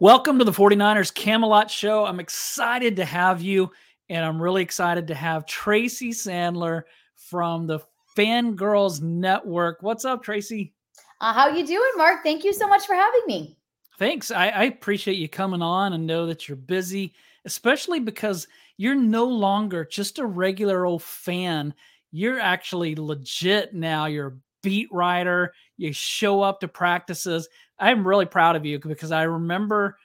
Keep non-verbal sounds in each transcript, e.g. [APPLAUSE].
Welcome to the 49ers Camelot Show. I'm excited to have you, and I'm really excited to have Tracy Sandler from the Fangirls Network. What's up, Tracy? Uh, how you doing, Mark? Thank you so much for having me. Thanks. I, I appreciate you coming on and know that you're busy, especially because you're no longer just a regular old fan. You're actually legit now. You're a beat writer. You show up to practices. I'm really proud of you because I remember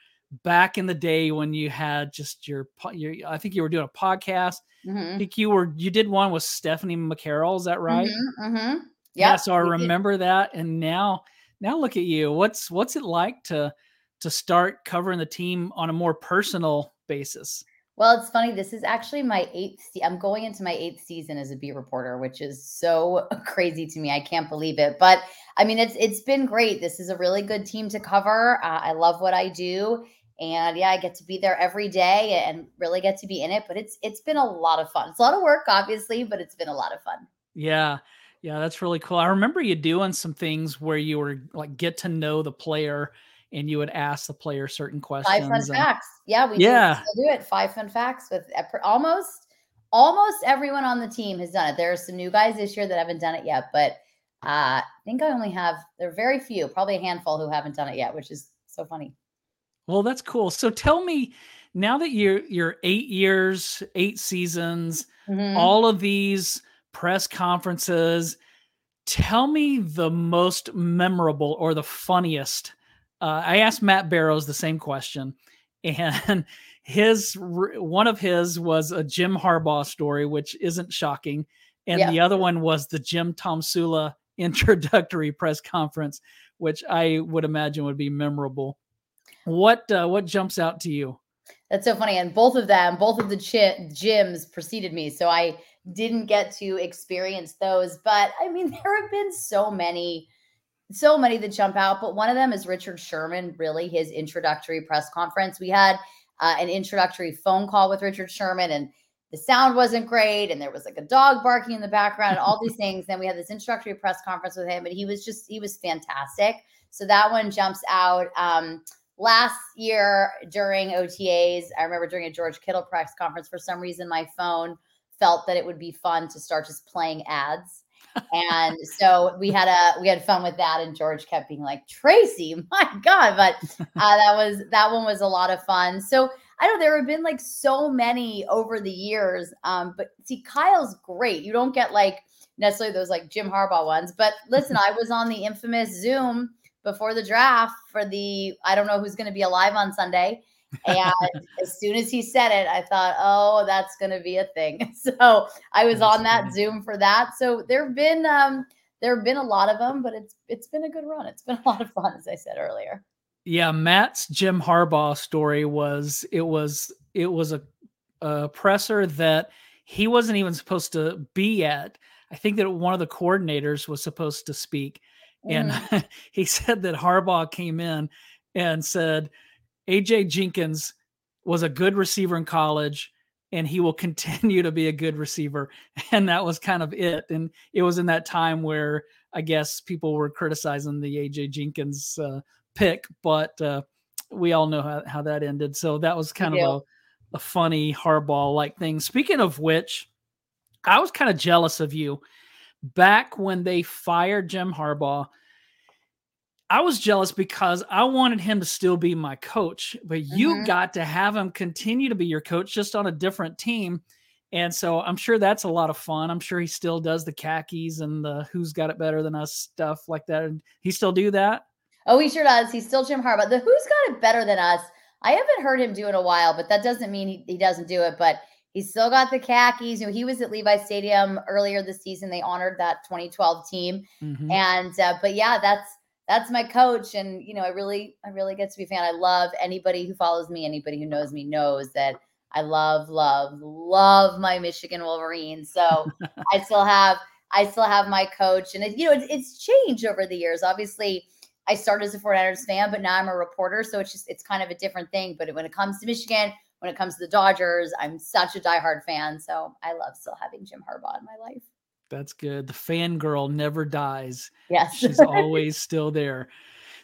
back in the day when you had just your, your I think you were doing a podcast. Mm-hmm. I think you were you did one with Stephanie McCarroll. Is that right? Mm-hmm, mm-hmm. Yeah. So I remember that, and now now look at you. What's what's it like to to start covering the team on a more personal basis? Well, it's funny. This is actually my eighth. Se- I'm going into my eighth season as a beat reporter, which is so [LAUGHS] crazy to me. I can't believe it. But I mean, it's it's been great. This is a really good team to cover. Uh, I love what I do, and yeah, I get to be there every day and really get to be in it. But it's it's been a lot of fun. It's a lot of work, obviously, but it's been a lot of fun. Yeah. Yeah, that's really cool. I remember you doing some things where you were like get to know the player and you would ask the player certain questions. Five fun and, facts. Yeah, we yeah. do, do it. Five fun facts with almost almost everyone on the team has done it. There are some new guys this year that haven't done it yet, but uh, I think I only have there are very few, probably a handful who haven't done it yet, which is so funny. Well, that's cool. So tell me now that you're you're eight years, eight seasons, mm-hmm. all of these press conferences. Tell me the most memorable or the funniest. Uh, I asked Matt Barrows the same question, [LAUGHS] and his one of his was a Jim Harbaugh story, which isn't shocking, and yeah. the other one was the Jim Tomsula [LAUGHS] introductory press conference, which I would imagine would be memorable. What uh, what jumps out to you? That's so funny, and both of them, both of the ch- Jims preceded me, so I didn't get to experience those. But I mean, [LAUGHS] there have been so many, so many that jump out. But one of them is Richard Sherman, really, his introductory press conference. We had uh, an introductory phone call with Richard Sherman, and the sound wasn't great. And there was like a dog barking in the background and all these [LAUGHS] things. Then we had this introductory press conference with him, and he was just, he was fantastic. So that one jumps out. Um, last year during OTAs, I remember during a George Kittle press conference, for some reason, my phone felt that it would be fun to start just playing ads. And so we had a we had fun with that and george kept being like tracy [LAUGHS] my god but uh, that was that one was a lot of fun. So i know there have been like so many over the years um but see kyle's great. You don't get like necessarily those like jim harbaugh ones but listen i was on the infamous zoom before the draft for the i don't know who's going to be alive on sunday and as soon as he said it, I thought, oh, that's going to be a thing. [LAUGHS] So I was that's on that funny. Zoom for that. So there've been um, there have been a lot of them, but it's it's been a good run. It's been a lot of fun, as I said earlier. Yeah, Matt's Jim Harbaugh story was it was it was a, a presser that he wasn't even supposed to be at. I think that one of the coordinators was supposed to speak, mm-hmm. and [LAUGHS] he said that Harbaugh came in and said AJ Jenkins was a good receiver in college and he will [LAUGHS] continue to be a good receiver. And that was kind of it. And it was in that time where I guess people were criticizing the AJ Jenkins uh, pick, but uh, we all know how, how that ended. So that was kind of a, a funny Harbaugh like thing. Speaking of which, I was kind of jealous of you back when they fired Jim Harbaugh. I was jealous because I wanted him to still be my coach, but you mm-hmm. got to have him continue to be your coach just on a different team. And so I'm sure that's a lot of fun. I'm sure he still does the khakis and the who's got it better than us stuff like that. And he still do that? Oh, he sure does. He's still Jim Harbaugh. The who's got it better than us. I haven't heard him do it in a while, but that doesn't mean he, he doesn't do it. But he's still got the khakis. You know, he was at Levi Stadium earlier this season. They honored that 2012 team. Mm-hmm. And uh, but yeah, that's that's my coach and you know i really i really get to be a fan. I love anybody who follows me. Anybody who knows me knows that i love love love my michigan wolverines. So i still have i still have my coach and it, you know it's, changed over the years. Obviously i started as a 49ers fan but now i'm a reporter so it's just it's kind of a different thing. But when it comes to michigan when it comes to the dodgers i'm such a diehard fan. So i love still having jim harbaugh in my life that's good. The fangirl never dies. Yes. She's always still there.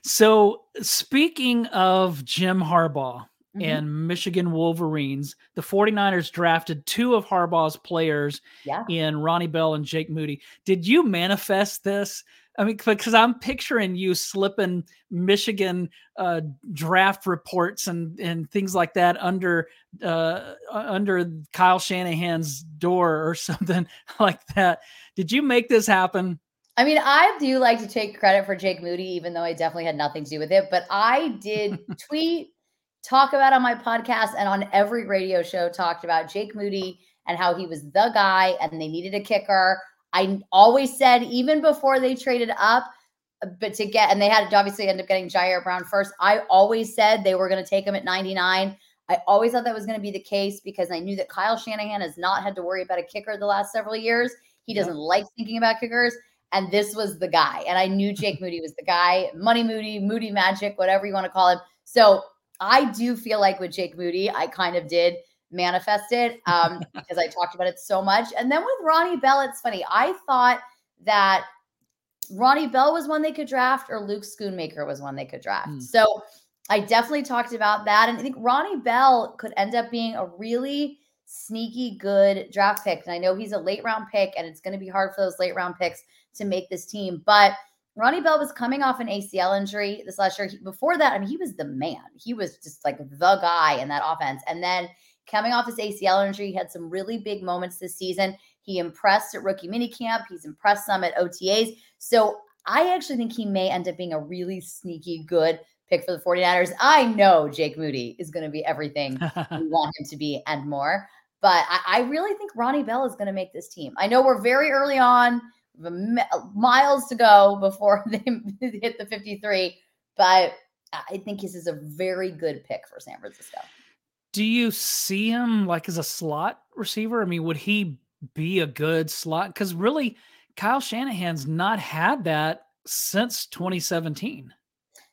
So, speaking of Jim Harbaugh mm-hmm. and Michigan Wolverines, the 49ers drafted two of Harbaugh's players yeah. in Ronnie Bell and Jake Moody. Did you manifest this? I mean, because I'm picturing you slipping Michigan uh, draft reports and and things like that under uh, under Kyle Shanahan's door or [LAUGHS] something like that. Did you make this happen? I mean, I do like to take credit for Jake Moody, even though I definitely had nothing to do with it. But I did [LAUGHS] tweet, talk about on my podcast, and on every radio show talked about Jake Moody and how he was the guy and they needed a kicker. I always said, even before they traded up, uh, but to get, and they had to obviously end up getting Ji'Ayir Brown first. I always said they were going to take him at 99. I always thought that was going to be the case because I knew that Kyle Shanahan has not had to worry about a kicker the last several years. He doesn't like thinking about kickers. And this was the guy. And I knew [LAUGHS] Jake Moody was the guy, Money Moody, Moody Magic, whatever you want to call him. So I do feel like with Jake Moody, I kind of did manifest it [LAUGHS] um, because I talked about it so much. And then with Ronnie Bell, it's funny. I thought that Ronnie Bell was one they could draft, or Luke Schoonmaker was one they could draft. Mm. So I definitely talked about that. And I think Ronnie Bell could end up being a really sneaky good draft pick. And I know he's a late round pick, and it's going to be hard for those late round picks to make this team. But Ronnie Bell was coming off an ACL injury this last year. He, before that, I mean, he was the man. He was just like the guy in that offense. And then coming off his ACL injury, he had some really big moments this season. He impressed at rookie minicamp. He's impressed some at OTAs. So I actually think he may end up being a really sneaky good pick for the 49ers. I know Jake Moody is going to be everything [LAUGHS] we want him to be and more. But I, I really think Ronnie Bell is going to make this team. I know we're very early on, miles to go before [LAUGHS] they hit the 53, but I think this is a very good pick for San Francisco. Do you see him like as a slot receiver? I mean, would he be a good slot? Because really, Kyle Shanahan's not had that since 2017.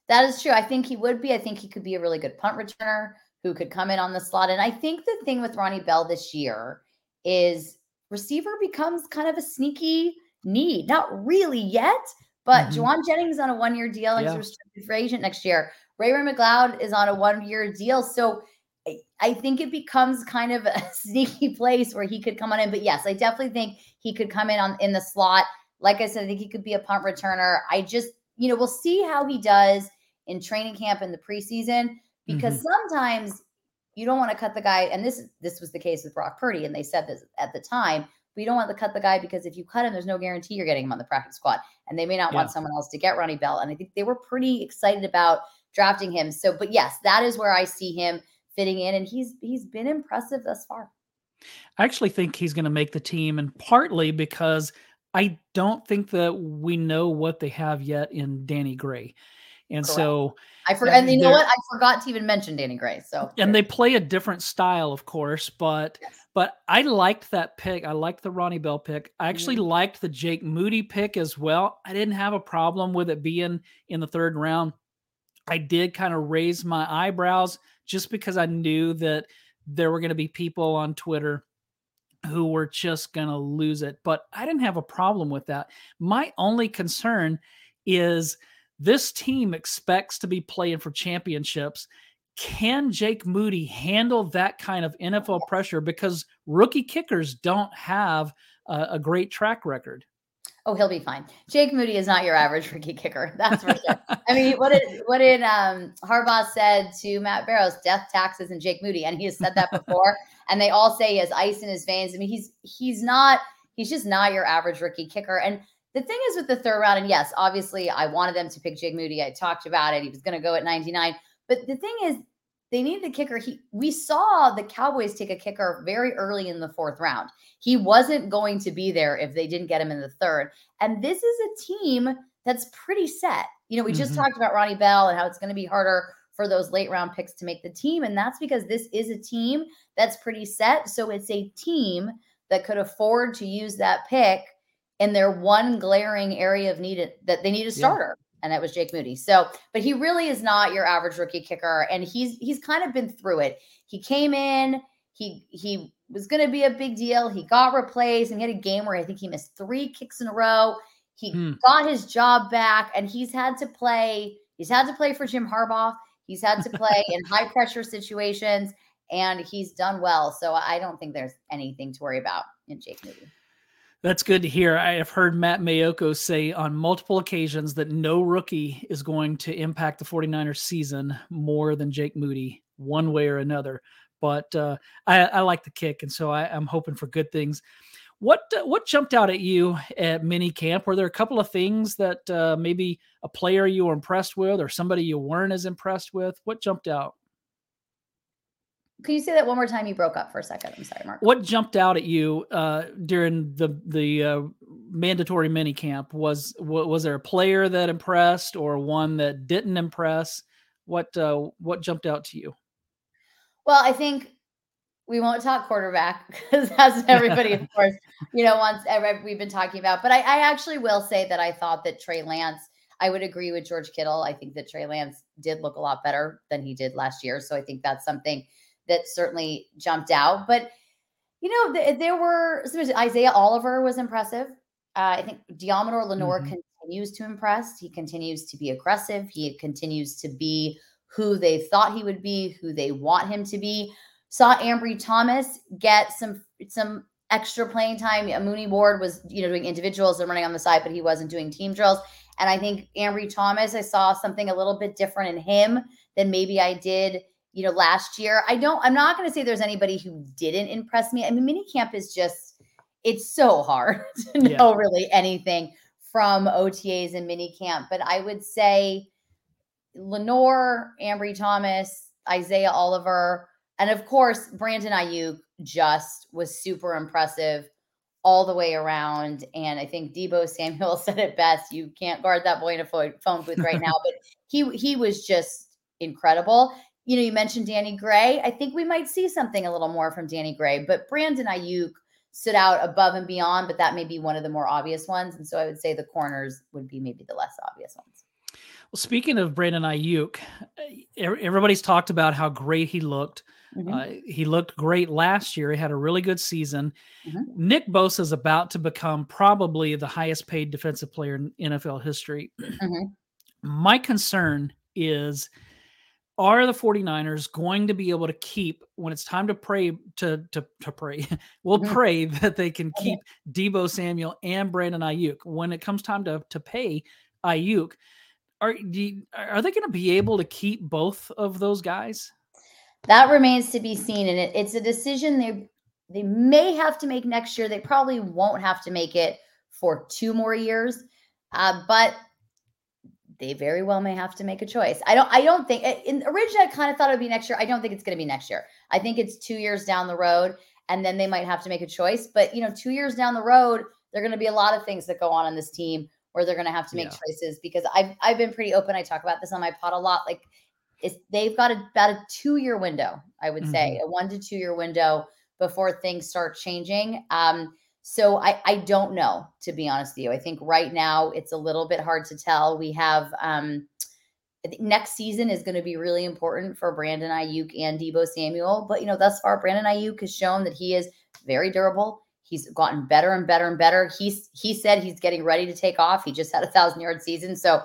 That is true. I think he would be. I think he could be a really good punt returner who could come in on the slot. And I think the thing with Ronnie Bell this year is receiver becomes kind of a sneaky need. Not really yet, but mm-hmm. Jauan Jennings on a one year deal and yeah. he's restricted free agent next year. Ray Ray McCloud is on a one year deal. So I, think it becomes kind of a [LAUGHS] sneaky place where he could come on in. But yes, I definitely think he could come in on in the slot. Like I said, I think he could be a punt returner. I just, you know, we'll see how he does in training camp in the preseason because mm-hmm. sometimes you don't want to cut the guy. And this this was the case with Brock Purdy, and they said this at the time. We don't want to cut the guy because if you cut him, there's no guarantee you're getting him on the practice squad, and they may not yeah. want someone else to get Ronnie Bell. And I think they were pretty excited about drafting him. So, but yes, that is where I see him fitting in, and he's he's been impressive thus far. I actually think he's going to make the team, and partly because I don't think that we know what they have yet in Danny Gray. And Correct. so I forgot, and you know what? I forgot to even mention Danny Gray. So, and they play a different style, of course, but yes. but I liked that pick. I liked the Ronnie Bell pick. I actually mm-hmm. liked the Jake Moody pick as well. I didn't have a problem with it being in the third round. I did kind of raise my eyebrows just because I knew that there were going to be people on Twitter who were just going to lose it. But I didn't have a problem with that. My only concern is this team expects to be playing for championships. Can Jake Moody handle that kind of NFL pressure? Because rookie kickers don't have a, a great track record. Oh, he'll be fine. Jake Moody is not your average rookie kicker. [LAUGHS] That's for sure. [LAUGHS] I mean, what did what did um, Harbaugh said to Matt Barrows? Death, taxes, and Jake Moody, and he has said that [LAUGHS] before. and they all say he has ice in his veins. I mean, he's he's not. He's just not your average rookie kicker. And the thing is with the third round, and yes, obviously, I wanted them to pick Jake Moody. I talked about it. He was going to go at 99. But the thing is, they needed a kicker. He we saw the Cowboys take a kicker very early in the fourth round. He wasn't going to be there if they didn't get him in the third. And this is a team that's pretty set. You know, we just mm-hmm. talked about Ronnie Bell and how it's going to be harder for those late round picks to make the team. And that's because this is a team that's pretty set. So it's a team that could afford to use that pick in their one glaring area of need that they need a starter. And that was Jake Moody. So, but he really is not your average rookie kicker, and he's he's kind of been through it. He came in, he he was going to be a big deal. He got replaced, and he had a game where I think he missed three kicks in a row. He hmm. got his job back, and he's had to play he's had to play for Jim Harbaugh. He's had to play [LAUGHS] in high pressure situations and he's done well. So I don't think there's anything to worry about in Jake Moody. That's good to hear. I have heard Matt Maiocco say on multiple occasions that no rookie is going to impact the 49ers season more than Jake Moody, one way or another. But uh, I, I, like the kick, and so I, am hoping for good things. What uh, what jumped out at you at mini camp? Were there a couple of things that uh, maybe a player you were impressed with, or somebody you weren't as impressed with? What jumped out? Can you say that one more time? You broke up for a second. I'm sorry, Mark. What jumped out at you uh, during the the uh, mandatory mini camp? Was was there a player that impressed or one that didn't impress? What uh, what jumped out to you? Well, I think we won't talk quarterback [LAUGHS] because that's everybody, of [LAUGHS] course, you know, wants we've been talking about. But I, I actually will say that I thought that Trey Lance. I would agree with George Kittle. I think that Trey Lance did look a lot better than he did last year. So I think that's something that certainly jumped out. But you know, th- there were Isaiah Oliver was impressive. Uh, I think Deommodore Lenoir mm-hmm. continues to impress. He continues to be aggressive. He continues to be who they thought he would be, who they want him to be. Saw Ambry Thomas get some some extra playing time. Mooney Ward was, you know, doing individuals and running on the side, but he wasn't doing team drills. And I think Ambry Thomas, I saw something a little bit different in him than maybe I did you know, last year. I don't, I'm not going to say there's anybody who didn't impress me. I mean, mini camp is just, it's so hard [LAUGHS] to know yeah. really anything from OTAs and mini camp. But I would say Lenoir, Ambry Thomas, Isaiah Oliver, and of course, Brandon Aiyuk just was super impressive all the way around. And I think Deebo Samuel [LAUGHS] said it best. You can't guard that boy in a phone booth right [LAUGHS] now, but he he was just incredible you know, you mentioned Danny Gray. I think we might see something a little more from Danny Gray, but Brandon Aiyuk stood out above and beyond, but that may be one of the more obvious ones. And so I would say the corners would be maybe the less obvious ones. Well, speaking of Brandon Aiyuk, everybody's talked about how great he looked. Mm-hmm. Uh, he looked great last year. He had a really good season. Mm-hmm. Nick Bosa is about to become probably the highest paid defensive player in NFL history. Mm-hmm. My concern is are the 49ers going to be able to keep when it's time to pray to to, to pray [LAUGHS] we'll mm-hmm. pray that they can keep Deebo Samuel and Brandon Aiyuk. When it comes time to to pay Aiyuk are are they going to be able to keep both of those guys? That remains to be seen and it, it's a decision they they may have to make next year. They probably won't have to make it for two more years. Uh, but they very well may have to make a choice. I don't I don't think in originally I kind of thought it would be next year. I don't think it's going to be next year. I think it's 2 years down the road and then they might have to make a choice, but you know, 2 years down the road there're going to be a lot of things that go on in this team where they're going to have to make yeah. choices because I've I've been pretty open. I talk about this on my pod a lot like it's they've got a, about a 2 year window, I would mm-hmm. say, a 1 to 2 year window before things start changing. Um so I, I don't know, to be honest with you. I think right now it's a little bit hard to tell. We have um, next season is going to be really important for Brandon Aiyuk and Deebo Samuel. But you know, thus far, Brandon Aiyuk has shown that he is very durable. He's gotten better and better and better. He's he said he's getting ready to take off. He just had a thousand yard season, so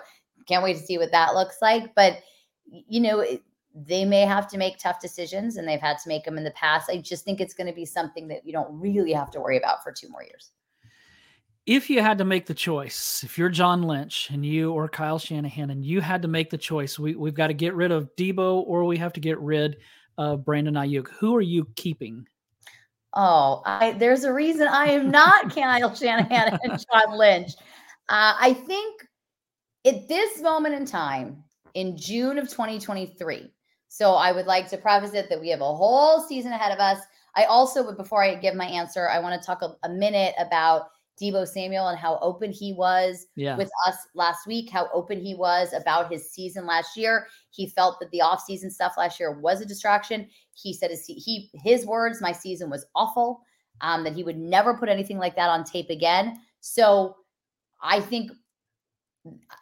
can't wait to see what that looks like. But you know, they may have to make tough decisions and they've had to make them in the past. I just think it's going to be something that you don't really have to worry about for two more years. If you had to make the choice, if you're John Lynch and you or Kyle Shanahan and you had to make the choice, we, we've got to get rid of Deebo or we have to get rid of Brandon Aiyuk. Who are you keeping? Oh, I, there's a reason I am not [LAUGHS] Kyle Shanahan and John Lynch. Uh, I think at this moment in time, in June of 2023, so I would like to preface it that we have a whole season ahead of us. I also, but before I give my answer, I want to talk a, a minute about Deebo Samuel and how open he was yeah. with us last week, how open he was about his season last year. He felt that the offseason stuff last year was a distraction. He said his, he his words, my season was awful, um, that he would never put anything like that on tape again. So I think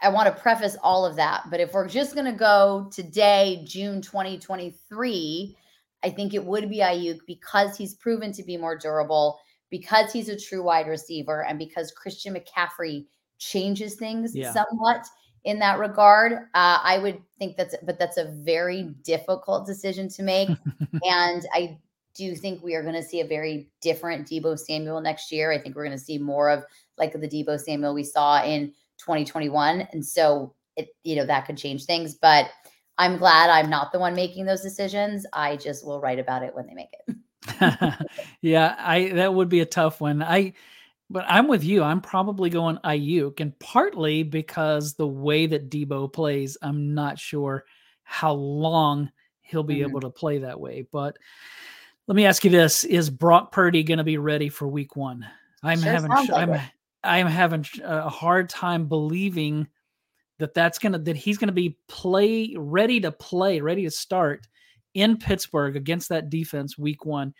I want to preface all of that, but if we're just going to go today, June 2023, I think it would be Aiyuk because he's proven to be more durable, because he's a true wide receiver, and because Christian McCaffrey changes things yeah. somewhat in that regard. Uh, I would think that's, but that's a very difficult decision to make. [LAUGHS] and I do think we are going to see a very different Deebo Samuel next year. I think we're going to see more of like the Deebo Samuel we saw in 2021. And so it, you know, that could change things. But I'm glad I'm not the one making those decisions. I just will write about it when they make it. [LAUGHS] yeah, I that would be a tough one. I but I'm with you. I'm probably going Aiyuk, and partly because the way that Deebo plays, I'm not sure how long he'll be mm-hmm. able to play that way. But let me ask you this: Is Brock Purdy going to be ready for Week One? I'm sure having I'm it. I'm having a hard time believing that that's gonna that he's gonna be play ready to play, ready to start in Pittsburgh against that defense Week One.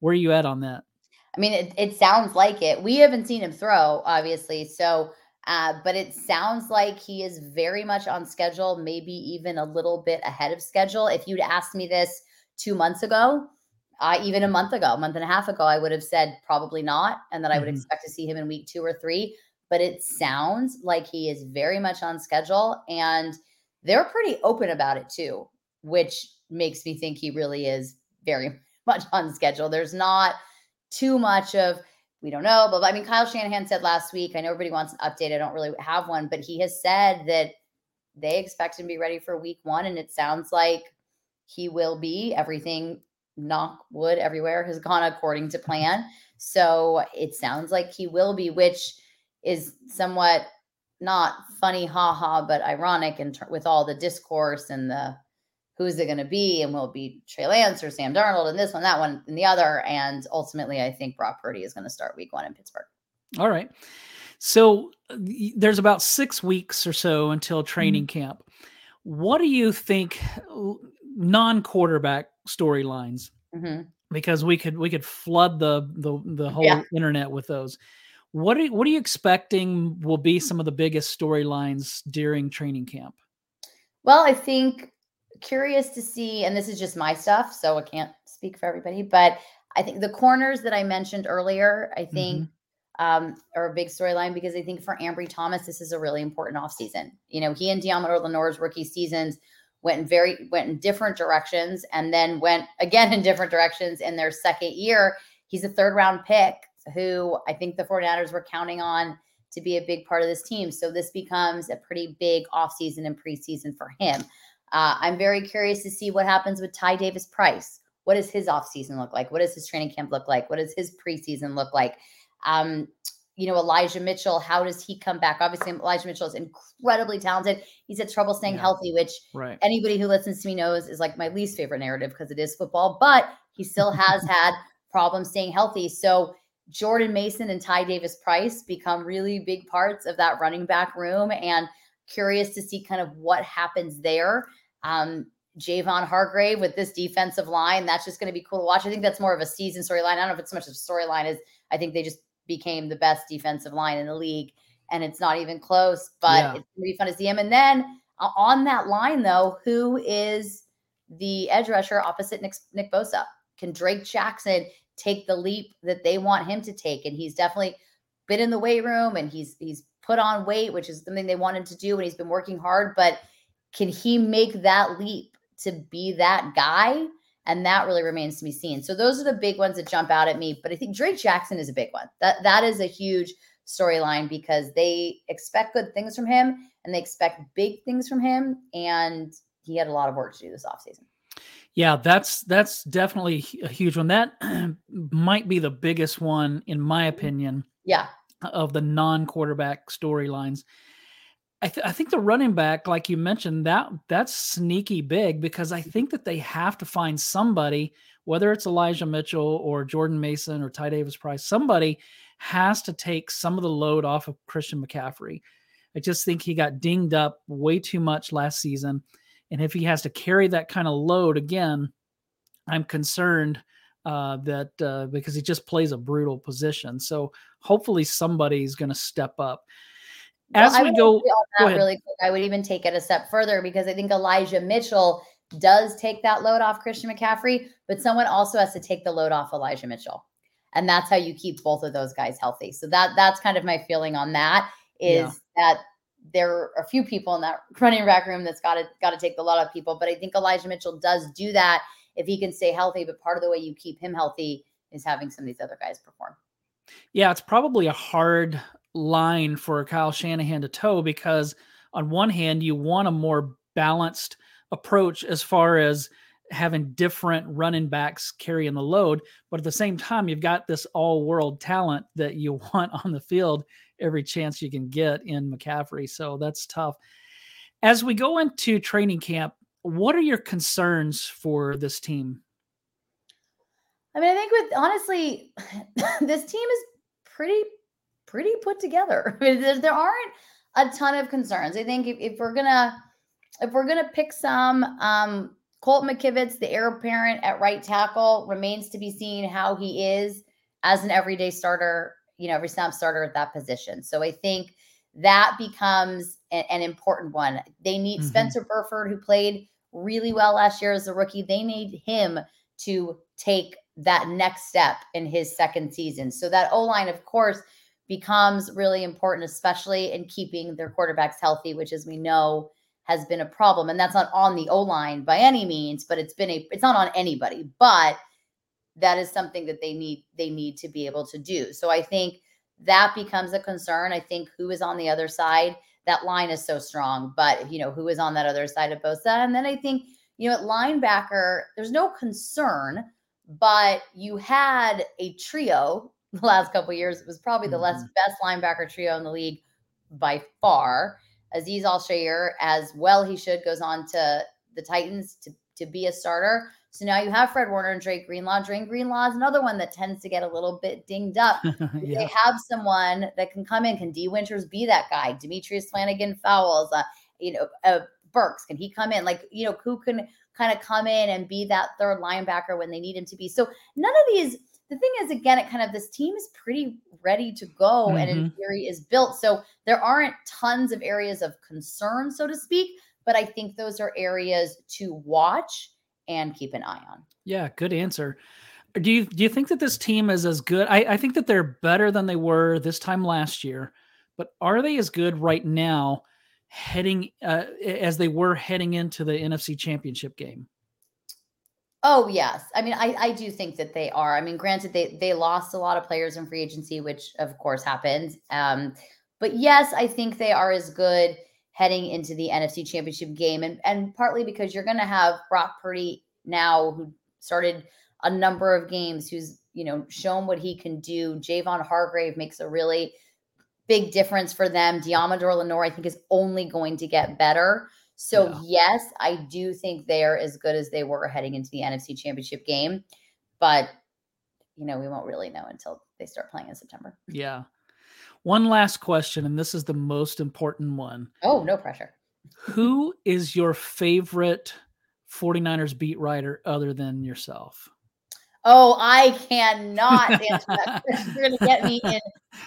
Where are you at on that? I mean, it, it sounds like it. We haven't seen him throw, obviously. So, uh, but it sounds like he is very much on schedule, maybe even a little bit ahead of schedule. If you'd asked me this two months ago, uh, even a month ago, a month and a half ago, I would have said probably not, and that I would mm-hmm. expect to see him in week two or three. But it sounds like he is very much on schedule, and they're pretty open about it too, which makes me think he really is very [LAUGHS] much on schedule. There's not too much of we don't know. But I mean, Kyle Shanahan said last week, I know everybody wants an update. I don't really have one, but he has said that they expect him to be ready for week one. And it sounds like he will be. Everything, knock wood, everywhere has gone according to plan. So it sounds like he will be, which is somewhat not funny, haha, but ironic and with all the discourse and the who's it going to be? And will it be Trey Lance or Sam Darnold and this one, that one, and the other? And ultimately, I think Brock Purdy is going to start week one in Pittsburgh. All right. So there's about six weeks or so until training mm-hmm. camp. What do you think non quarterback storylines? Mm-hmm. Because we could we could flood the the, the whole yeah. internet with those. What are what are you expecting will be some of the biggest storylines during training camp? Well, I think curious to see, and this is just my stuff, so I can't speak for everybody, but I think the corners that I mentioned earlier, I think mm-hmm. um, are a big storyline because I think for Ambry Thomas, this is a really important offseason. You know, he and Deommodore Lenoir's rookie seasons went in very went in different directions and then went again in different directions in their second year. He's a third round pick who I think the 49ers were counting on to be a big part of this team. So this becomes a pretty big offseason and preseason for him. Uh, I'm very curious to see what happens with Ty Davis Price. What does his offseason look like? What does his training camp look like? What does his preseason look like? Um, you know, Elijah Mitchell, how does he come back? Obviously, Elijah Mitchell is incredibly talented. He's had trouble staying yeah. healthy, which right. anybody who listens to me knows is like my least favorite narrative because it is football, but he still has [LAUGHS] had problems staying healthy. So Jordan Mason and Ty Davis Price become really big parts of that running back room and curious to see kind of what happens there. Um, Javon Hargrave with this defensive line. That's just going to be cool to watch. I think that's more of a season storyline. I don't know if it's so much of a storyline as I think they just became the best defensive line in the league, and it's not even close. But yeah. it's going to be fun to see him. And then uh, on that line, though, who is the edge rusher opposite Nick, Nick Bosa? Can Drake Jackson take the leap that they want him to take? And he's definitely been in the weight room and he's he's put on weight, which is something they wanted to do, and he's been working hard, but can he make that leap to be that guy? And that really remains to be seen. So those are the big ones that jump out at me. But I think Drake Jackson is a big one. That that is a huge storyline because they expect good things from him and they expect big things from him. And he had a lot of work to do this offseason. Yeah, that's that's definitely a huge one. That [CLEARS THROAT] might be the biggest one, in my mm-hmm. opinion. Yeah. Of the non-quarterback storylines. I, th- I, think the running back, like you mentioned, that that's sneaky big because I think that they have to find somebody, whether it's Elijah Mitchell or Jordan Mason or Ty Davis Price, somebody has to take some of the load off of Christian McCaffrey. I just think he got dinged up way too much last season. And if he has to carry that kind of load again, I'm concerned uh, that uh, because he just plays a brutal position. So hopefully somebody's going to step up as well, we go, go really quick, I would even take it a step further because I think Elijah Mitchell does take that load off Christian McCaffrey, but someone also has to take the load off Elijah Mitchell. And that's how you keep both of those guys healthy. So that that's kind of my feeling on that is yeah. that there are a few people in that [LAUGHS] running back room that's got to got to take a lot of people. But I think Elijah Mitchell does do that if he can stay healthy. But part of the way you keep him healthy is having some of these other guys perform. Yeah, it's probably a hard line for Kyle Shanahan to toe because on one hand, you want a more balanced approach as far as having different running backs carrying the load, but at the same time, you've got this all world talent that you [LAUGHS] want on the field every chance you can get in McCaffrey. So that's tough. As we go into training camp, what are your concerns for this team? I mean, I think with honestly, [LAUGHS] this team is pretty pretty put together. [LAUGHS] I mean, there, there aren't a ton of concerns. I think if, if we're gonna if we're gonna pick some, um, Colt McKivitz, the heir apparent at right tackle, remains to be seen how he is as an everyday starter, you know, every snap starter at that position. So I think that becomes a, an important one. They need mm-hmm. Spencer Burford, who played really well last year as a rookie. They need him to take that next step in his second season. So that O line, of course, becomes really important, especially in keeping their quarterbacks healthy, which, as we know, has been a problem. And that's not on the O line by any means, but it's been a it's not on anybody. But that is something that they need they need to be able to do. So I think that becomes a concern. I think who is on the other side, that line is so strong, but you know, who is on that other side of Bosa? And then I think, you know, at linebacker, there's no concern, but you had a trio [LAUGHS] the last couple years. It was probably the mm-hmm. best linebacker trio in the league by far. Aziz Al-Shaair, as well, he should goes on to the Titans to, to be a starter. So now you have Fred Warner and Dre Greenlaw. Dre Greenlaw is another one that tends to get a little bit dinged up. [LAUGHS] yeah. They have someone that can come in. Can Dee Winters be that guy? Demetrius Flannigan Fowles, uh, you know, uh, Burks, can he come in? Like, you know, who can kind of come in and be that third linebacker when they need him to be? So none of these – the thing is, again, it kind of this team is pretty ready to go mm-hmm. and in theory is built. So there aren't tons of areas of concern, so to speak, but I think those are areas to watch and keep an eye on. Yeah, good answer. Do you do you think that this team is as good? I, I think that they're better than they were this time last year, but are they as good right now heading uh, as they were heading into the NFC championship game? Oh yes, I mean I I do think that they are. I mean, granted they they lost a lot of players in free agency, which of course happened. Um, but yes, I think they are as good heading into the NFC Championship game, and and partly because you're going to have Brock Purdy now, who started a number of games, who's you know shown what he can do. Javon Hargrave makes a really big difference for them. Deommodore Lenoir, I think, is only going to get better. So, yeah. yes, I do think they're as good as they were heading into the NFC Championship game. But, you know, we won't really know until they start playing in September. Yeah. One last question, and this is the most important one. Oh, no pressure. Who is your favorite 49ers beat writer other than yourself? Oh, I cannot answer that. [LAUGHS] You're going to get me in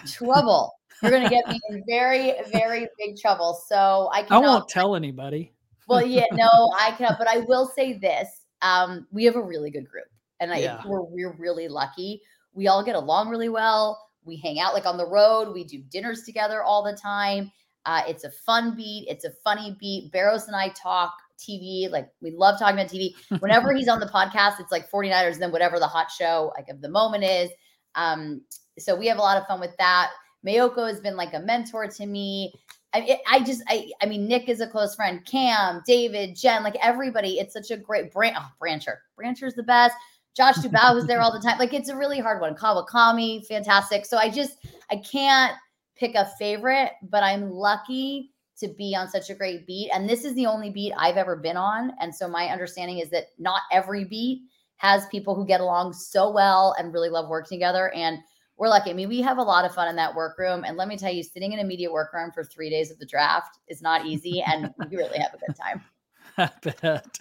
trouble you're going to get me in [LAUGHS] very, very big trouble. So I cannot, I won't tell anybody. well, yeah, [LAUGHS] no, I cannot. But I will say this: um, we have a really good group, and I, yeah. we're we're really lucky. We all get along really well. We hang out like on the road. We do dinners together all the time. Uh, it's a fun beat. It's a funny beat. Barrows and I talk TV. Like we love talking about TV. Whenever he's on the podcast, it's like 49ers and then whatever the hot show like of the moment is. Um, so we have a lot of fun with that. Maiocco has been like a mentor to me. I, I just, I, I mean, Nick is a close friend. Cam, David, Jen, like everybody. It's such a great brand. Oh, Brancher, Brancher's the best. Josh Dubow was there all the time. Like it's a really hard one. Kawakami, fantastic. So I just, I can't pick a favorite, but I'm lucky to be on such a great beat. And this is the only beat I've ever been on. And so my understanding is that not every beat has people who get along so well and really love working together. And we're lucky. I mean, we have a lot of fun in that workroom. And let me tell you, sitting in a media workroom for three days of the draft is not easy. And we really have a good time. [LAUGHS] I bet.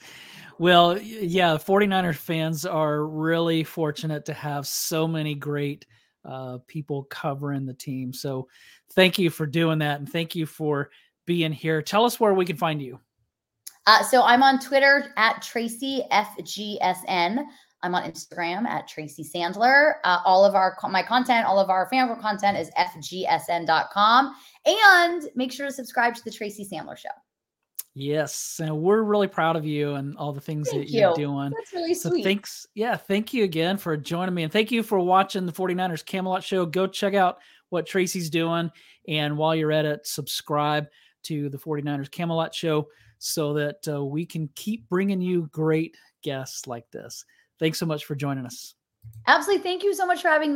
Well, yeah, 49er fans are really fortunate to have so many great uh, people covering the team. So thank you for doing that. And thank you for being here. Tell us where we can find you. Uh, so I'm on Twitter at Tracy FGSN. I'm on Instagram at Tracy Sandler. Uh, all of our my content, all of our fan content is fgsn.com. And make sure to subscribe to the Tracy Sandler Show. Yes, and we're really proud of you and all the things Thank that you're you. doing. That's really So sweet. thanks. Yeah, thank you again for joining me. And thank you for watching the 49ers Camelot show. Go check out what Tracy's doing. And while you're at it, subscribe to the 49ers Camelot show so that uh, we can keep bringing you great guests like this. Thanks so much for joining us. Absolutely. Thank you so much for having me.